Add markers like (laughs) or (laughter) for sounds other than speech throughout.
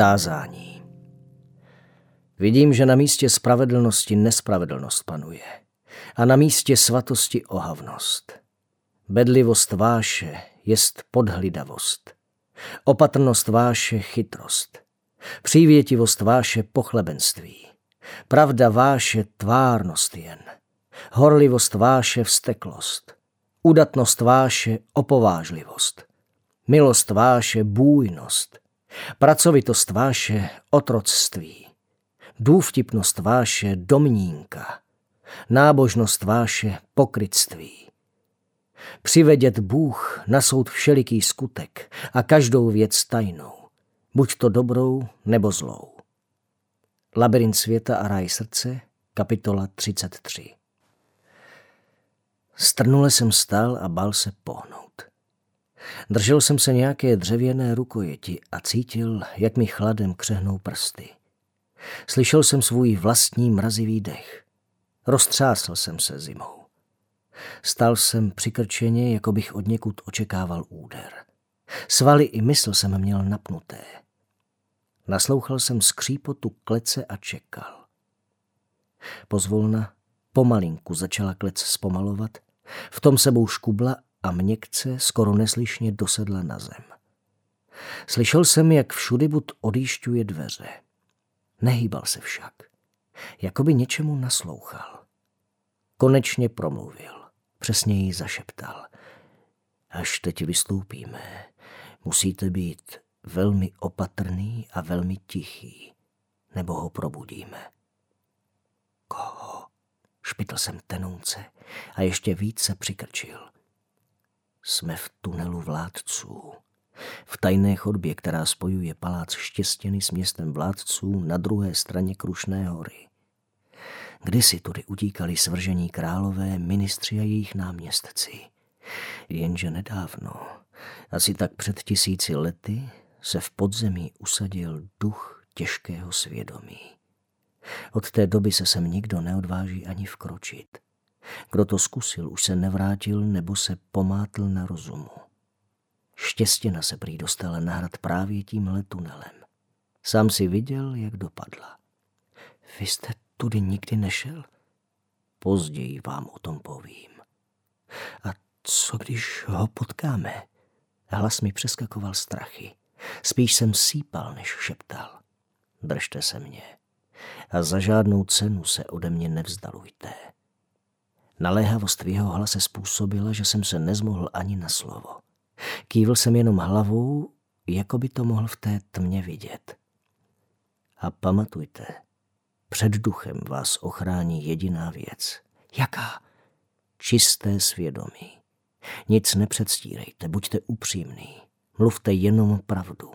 Tázání Vidím, že na místě spravedlnosti nespravedlnost panuje a na místě svatosti ohavnost. Bedlivost váše jest podhlidavost. Opatrnost váše chytrost. Přívětivost váše pochlebenství. Pravda váše tvárnost jen. Horlivost váše vsteklost. Udatnost váše opovážlivost. Milost váše bůjnost. Pracovitost váše otroctví. Důvtipnost váše domnínka. Nábožnost váše pokrytství. Přivedět Bůh na soud všeliký skutek a každou věc tajnou, buď to dobrou nebo zlou. Labirint světa a ráj srdce, kapitola 33. Strnule jsem stál a bál se pohnout. Držel jsem se nějaké dřevěné rukojeti a cítil, jak mi chladem křehnou prsty. Slyšel jsem svůj vlastní mrazivý dech. Roztřásl jsem se zimou. Stal jsem přikrčeně, jako bych od někud očekával úder. Svaly i mysl jsem měl napnuté. Naslouchal jsem skřípotu klece a čekal. Pozvolna, pomalinku začala klec zpomalovat, v tom sebou škubla a měkce, skoro neslyšně dosedla na zem. Slyšel jsem, jak všudy bud odjížďuje dveře. Nehýbal se však. Jakoby něčemu naslouchal. Konečně promluvil. Přesně jí zašeptal. Až teď vystoupíme, musíte být velmi opatrný a velmi tichý, nebo ho probudíme. Koho? Špitl jsem tenunce a ještě více přikrčil. Jsme v tunelu vládců. V tajné chodbě, která spojuje palác Štěstěny s městem vládců na druhé straně Krušné hory. Kdysi tudy utíkali svržení králové, ministři a jejich náměstci. Jenže nedávno, asi tak před tisíci lety, se v podzemí usadil duch těžkého svědomí. Od té doby se sem nikdo neodváží ani vkročit. Kdo to zkusil, už se nevrátil nebo se pomátl na rozumu. Štěstěna se prý dostala na hrad právě tímhle tunelem. Sám si viděl, jak dopadla. Vy jste tudy nikdy nešel? Později vám o tom povím. A co když ho potkáme? Hlas mi přeskakoval strachy. Spíš jsem sípal, než šeptal. Držte se mě a za žádnou cenu se ode mě nevzdalujte. Naléhavost v jeho hlase způsobila, že jsem se nezmohl ani na slovo. Kývil jsem jenom hlavou, jako by to mohl v té tmě vidět. A pamatujte, před duchem vás ochrání jediná věc. Jaká? Čisté svědomí. Nic nepředstírejte, buďte upřímný. Mluvte jenom pravdu.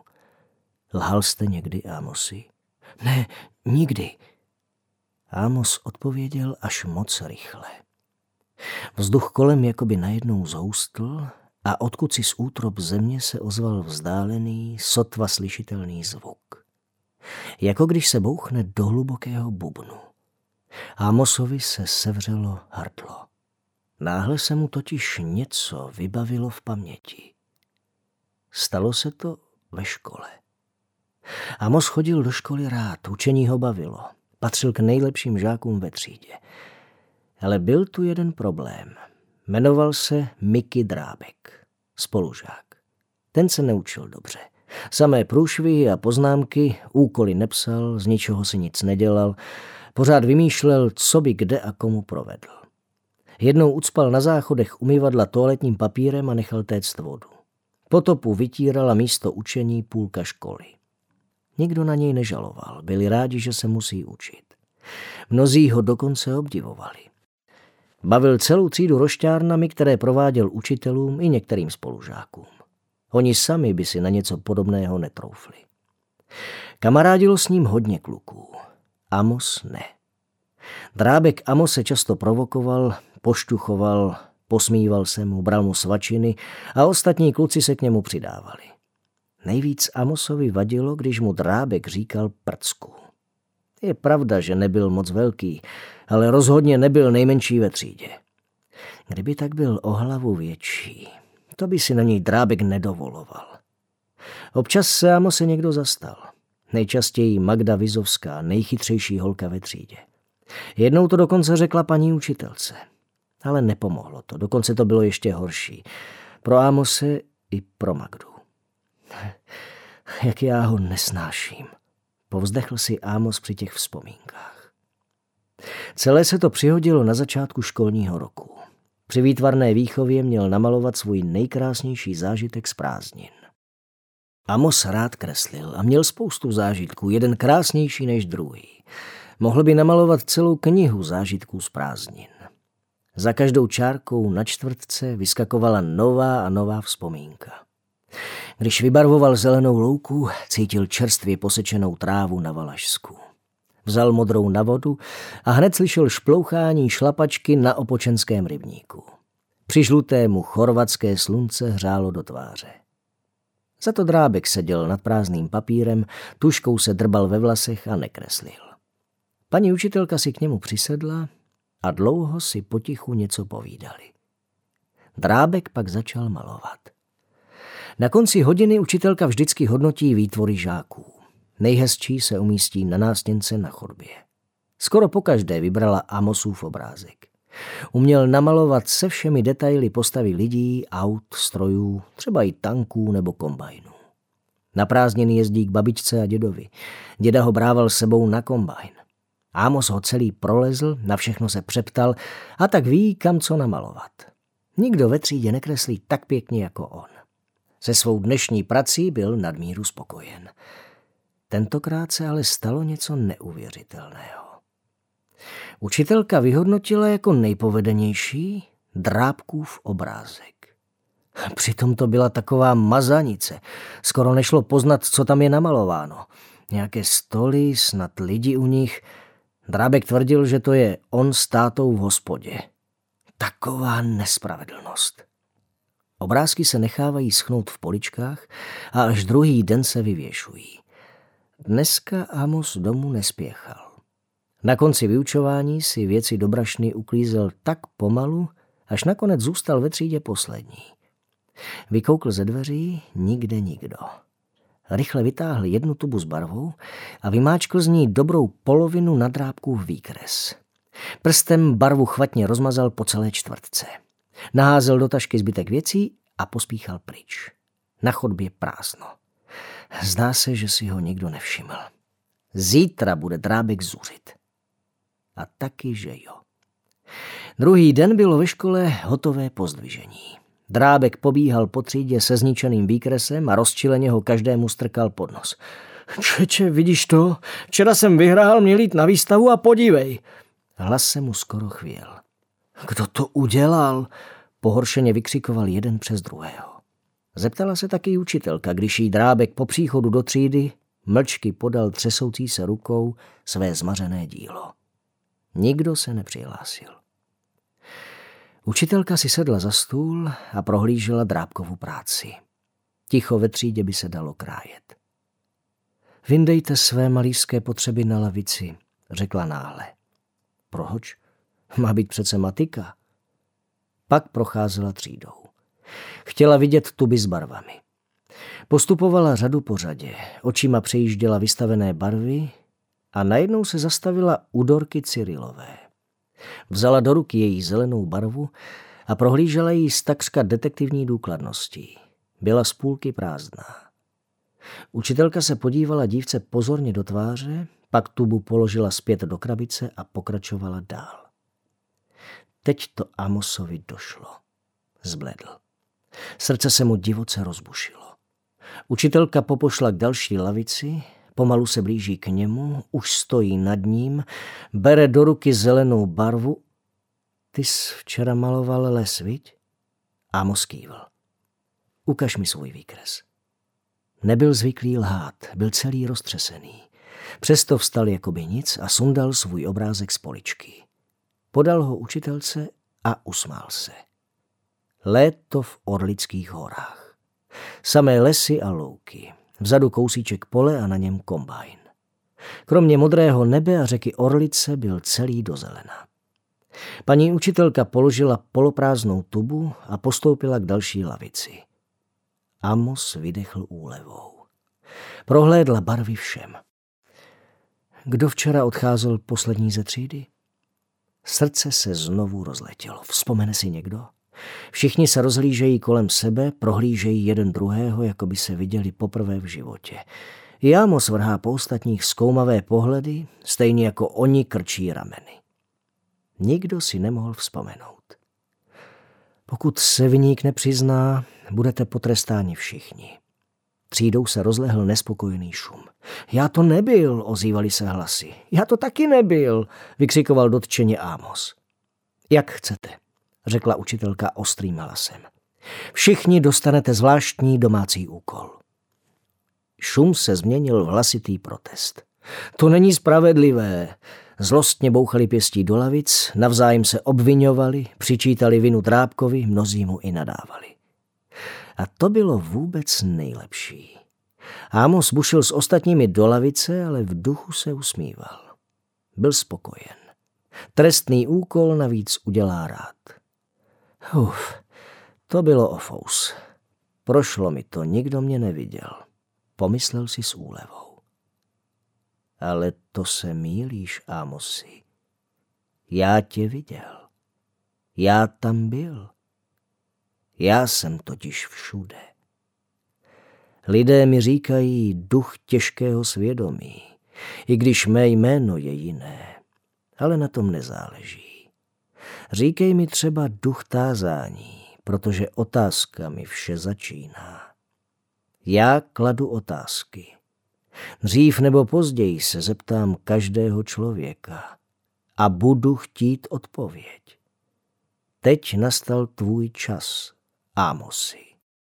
Lhal jste někdy, Amosi? Ne, nikdy. Amos odpověděl až moc rychle. Vzduch kolem jakoby najednou zhoustl a odkud si z útrop země se ozval vzdálený, sotva slyšitelný zvuk. Jako když se bouchne do hlubokého bubnu. Amosovi se sevřelo hrdlo. Náhle se mu totiž něco vybavilo v paměti. Stalo se to ve škole. Amos chodil do školy rád, učení ho bavilo. Patřil k nejlepším žákům ve třídě. Ale byl tu jeden problém. Jmenoval se Miky Drábek, spolužák. Ten se neučil dobře. Samé průšvihy a poznámky, úkoly nepsal, z ničeho si nic nedělal, pořád vymýšlel, co by kde a komu provedl. Jednou ucpal na záchodech umývadla toaletním papírem a nechal téct vodu. Potopu vytírala místo učení půlka školy. Nikdo na něj nežaloval, byli rádi, že se musí učit. Mnozí ho dokonce obdivovali. Bavil celou třídu rošťárnami, které prováděl učitelům i některým spolužákům. Oni sami by si na něco podobného netroufli. Kamarádilo s ním hodně kluků. Amos ne. Drábek Amos se často provokoval, poštuchoval, posmíval se mu, bral mu svačiny a ostatní kluci se k němu přidávali. Nejvíc Amosovi vadilo, když mu drábek říkal prcku. Je pravda, že nebyl moc velký, ale rozhodně nebyl nejmenší ve třídě. Kdyby tak byl o hlavu větší, to by si na něj drábek nedovoloval. Občas se Amose někdo zastal. Nejčastěji Magda Vizovská, nejchytřejší holka ve třídě. Jednou to dokonce řekla paní učitelce. Ale nepomohlo to, dokonce to bylo ještě horší. Pro Amose i pro Magdu. (laughs) Jak já ho nesnáším. Povzdechl si Amos při těch vzpomínkách. Celé se to přihodilo na začátku školního roku. Při výtvarné výchově měl namalovat svůj nejkrásnější zážitek z prázdnin. Amos rád kreslil a měl spoustu zážitků, jeden krásnější než druhý. Mohl by namalovat celou knihu zážitků z prázdnin. Za každou čárkou na čtvrtce vyskakovala nová a nová vzpomínka. Když vybarvoval zelenou louku, cítil čerstvě posečenou trávu na Valašsku. Vzal modrou na vodu a hned slyšel šplouchání šlapačky na opočenském rybníku. Při žlutému chorvatské slunce hřálo do tváře. Za to drábek seděl nad prázdným papírem, tuškou se drbal ve vlasech a nekreslil. Paní učitelka si k němu přisedla a dlouho si potichu něco povídali. Drábek pak začal malovat. Na konci hodiny učitelka vždycky hodnotí výtvory žáků. Nejhezčí se umístí na nástěnce na chodbě. Skoro pokaždé vybrala Amosův obrázek. Uměl namalovat se všemi detaily postavy lidí, aut, strojů, třeba i tanků nebo kombajnů. Na prázdniny jezdí k babičce a dědovi. Děda ho brával sebou na kombajn. Amos ho celý prolezl, na všechno se přeptal a tak ví, kam co namalovat. Nikdo ve třídě nekreslí tak pěkně jako on. Se svou dnešní prací byl nadmíru spokojen. Tentokrát se ale stalo něco neuvěřitelného. Učitelka vyhodnotila jako nejpovedenější drábkův obrázek. Přitom to byla taková mazanice. Skoro nešlo poznat, co tam je namalováno. Nějaké stoly, snad lidi u nich. Drábek tvrdil, že to je on s tátou v hospodě. Taková nespravedlnost. Obrázky se nechávají schnout v poličkách a až druhý den se vyvěšují. Dneska Amos domů nespěchal. Na konci vyučování si věci do brašny uklízel tak pomalu, až nakonec zůstal ve třídě poslední. Vykoukl ze dveří, nikde nikdo. Rychle vytáhl jednu tubu s barvou a vymáčkl z ní dobrou polovinu nadrábků v výkres. Prstem barvu chvatně rozmazal po celé čtvrtce. Naházel do tašky zbytek věcí a pospíchal pryč. Na chodbě prázdno. Zdá se, že si ho nikdo nevšiml. Zítra bude drábek zuřit. A taky, že jo. Druhý den bylo ve škole hotové pozdvižení. Drábek pobíhal po třídě se zničeným výkresem a rozčileně ho každému strkal pod nos. Čeče, vidíš to? Včera jsem vyhrál, měl jít na výstavu a podívej. Hlas se mu skoro chvěl. Kdo to udělal? Pohoršeně vykřikoval jeden přes druhého. Zeptala se taky učitelka, když jí drábek po příchodu do třídy mlčky podal třesoucí se rukou své zmařené dílo. Nikdo se nepřihlásil. Učitelka si sedla za stůl a prohlížela drábkovou práci. Ticho ve třídě by se dalo krájet. Vyndejte své malířské potřeby na lavici, řekla náhle. Proč? Má být přece matika. Pak procházela třídou. Chtěla vidět tuby s barvami. Postupovala řadu po řadě, očima přejížděla vystavené barvy a najednou se zastavila u Dorky Cyrilové. Vzala do ruky její zelenou barvu a prohlížela ji s takřka detektivní důkladností. Byla z půlky prázdná. Učitelka se podívala dívce pozorně do tváře, pak tubu položila zpět do krabice a pokračovala dál. Teď to Amosovi došlo. Zbledl. Srdce se mu divoce rozbušilo. Učitelka popošla k další lavici, pomalu se blíží k němu, už stojí nad ním, bere do ruky zelenou barvu. Ty jsi včera maloval les, viď? Amos kývl. Ukaž mi svůj výkres. Nebyl zvyklý lhát, byl celý roztřesený. Přesto vstal jako by nic a sundal svůj obrázek z poličky. Podal ho učitelce a usmál se. Léto v Orlických horách. Samé lesy a louky. Vzadu kousíček pole a na něm kombajn. Kromě modrého nebe a řeky Orlice byl celý do zelena. Paní učitelka položila poloprázdnou tubu a postoupila k další lavici. Amos vydechl úlevou. Prohlédla barvy všem. Kdo včera odcházel poslední ze třídy? Srdce se znovu rozletělo. Vzpomene si někdo? Všichni se rozhlížejí kolem sebe, prohlížejí jeden druhého, jako by se viděli poprvé v životě. Jámos vrhá po ostatních zkoumavé pohledy, stejně jako oni krčí rameny. Nikdo si nemohl vzpomenout. Pokud se vyník nepřizná, budete potrestáni všichni. Třídou se rozlehl nespokojený šum. Já to nebyl, ozývali se hlasy. Já to taky nebyl, vykřikoval dotčeně Ámos. Jak chcete, řekla učitelka ostrým hlasem. Všichni dostanete zvláštní domácí úkol. Šum se změnil v hlasitý protest. To není spravedlivé. Zlostně bouchali pěstí do lavic, navzájem se obvinovali, přičítali vinu Drábkovi, mnozí mu i nadávali. A to bylo vůbec nejlepší. Amos bušil s ostatními do lavice, ale v duchu se usmíval. Byl spokojen. Trestný úkol navíc udělá rád. Uf, to bylo ofous. Prošlo mi to, nikdo mě neviděl. Pomyslel si s úlevou. Ale to se mílíš, Amosi. Já tě viděl. Já tam byl. Já jsem totiž všude. Lidé mi říkají duch těžkého svědomí, i když mé jméno je jiné, ale na tom nezáleží. Říkej mi třeba duch tázání, protože otázkami vše začíná. Já kladu otázky. Dřív nebo později se zeptám každého člověka a budu chtít odpověď. Teď nastal tvůj čas, Amosi.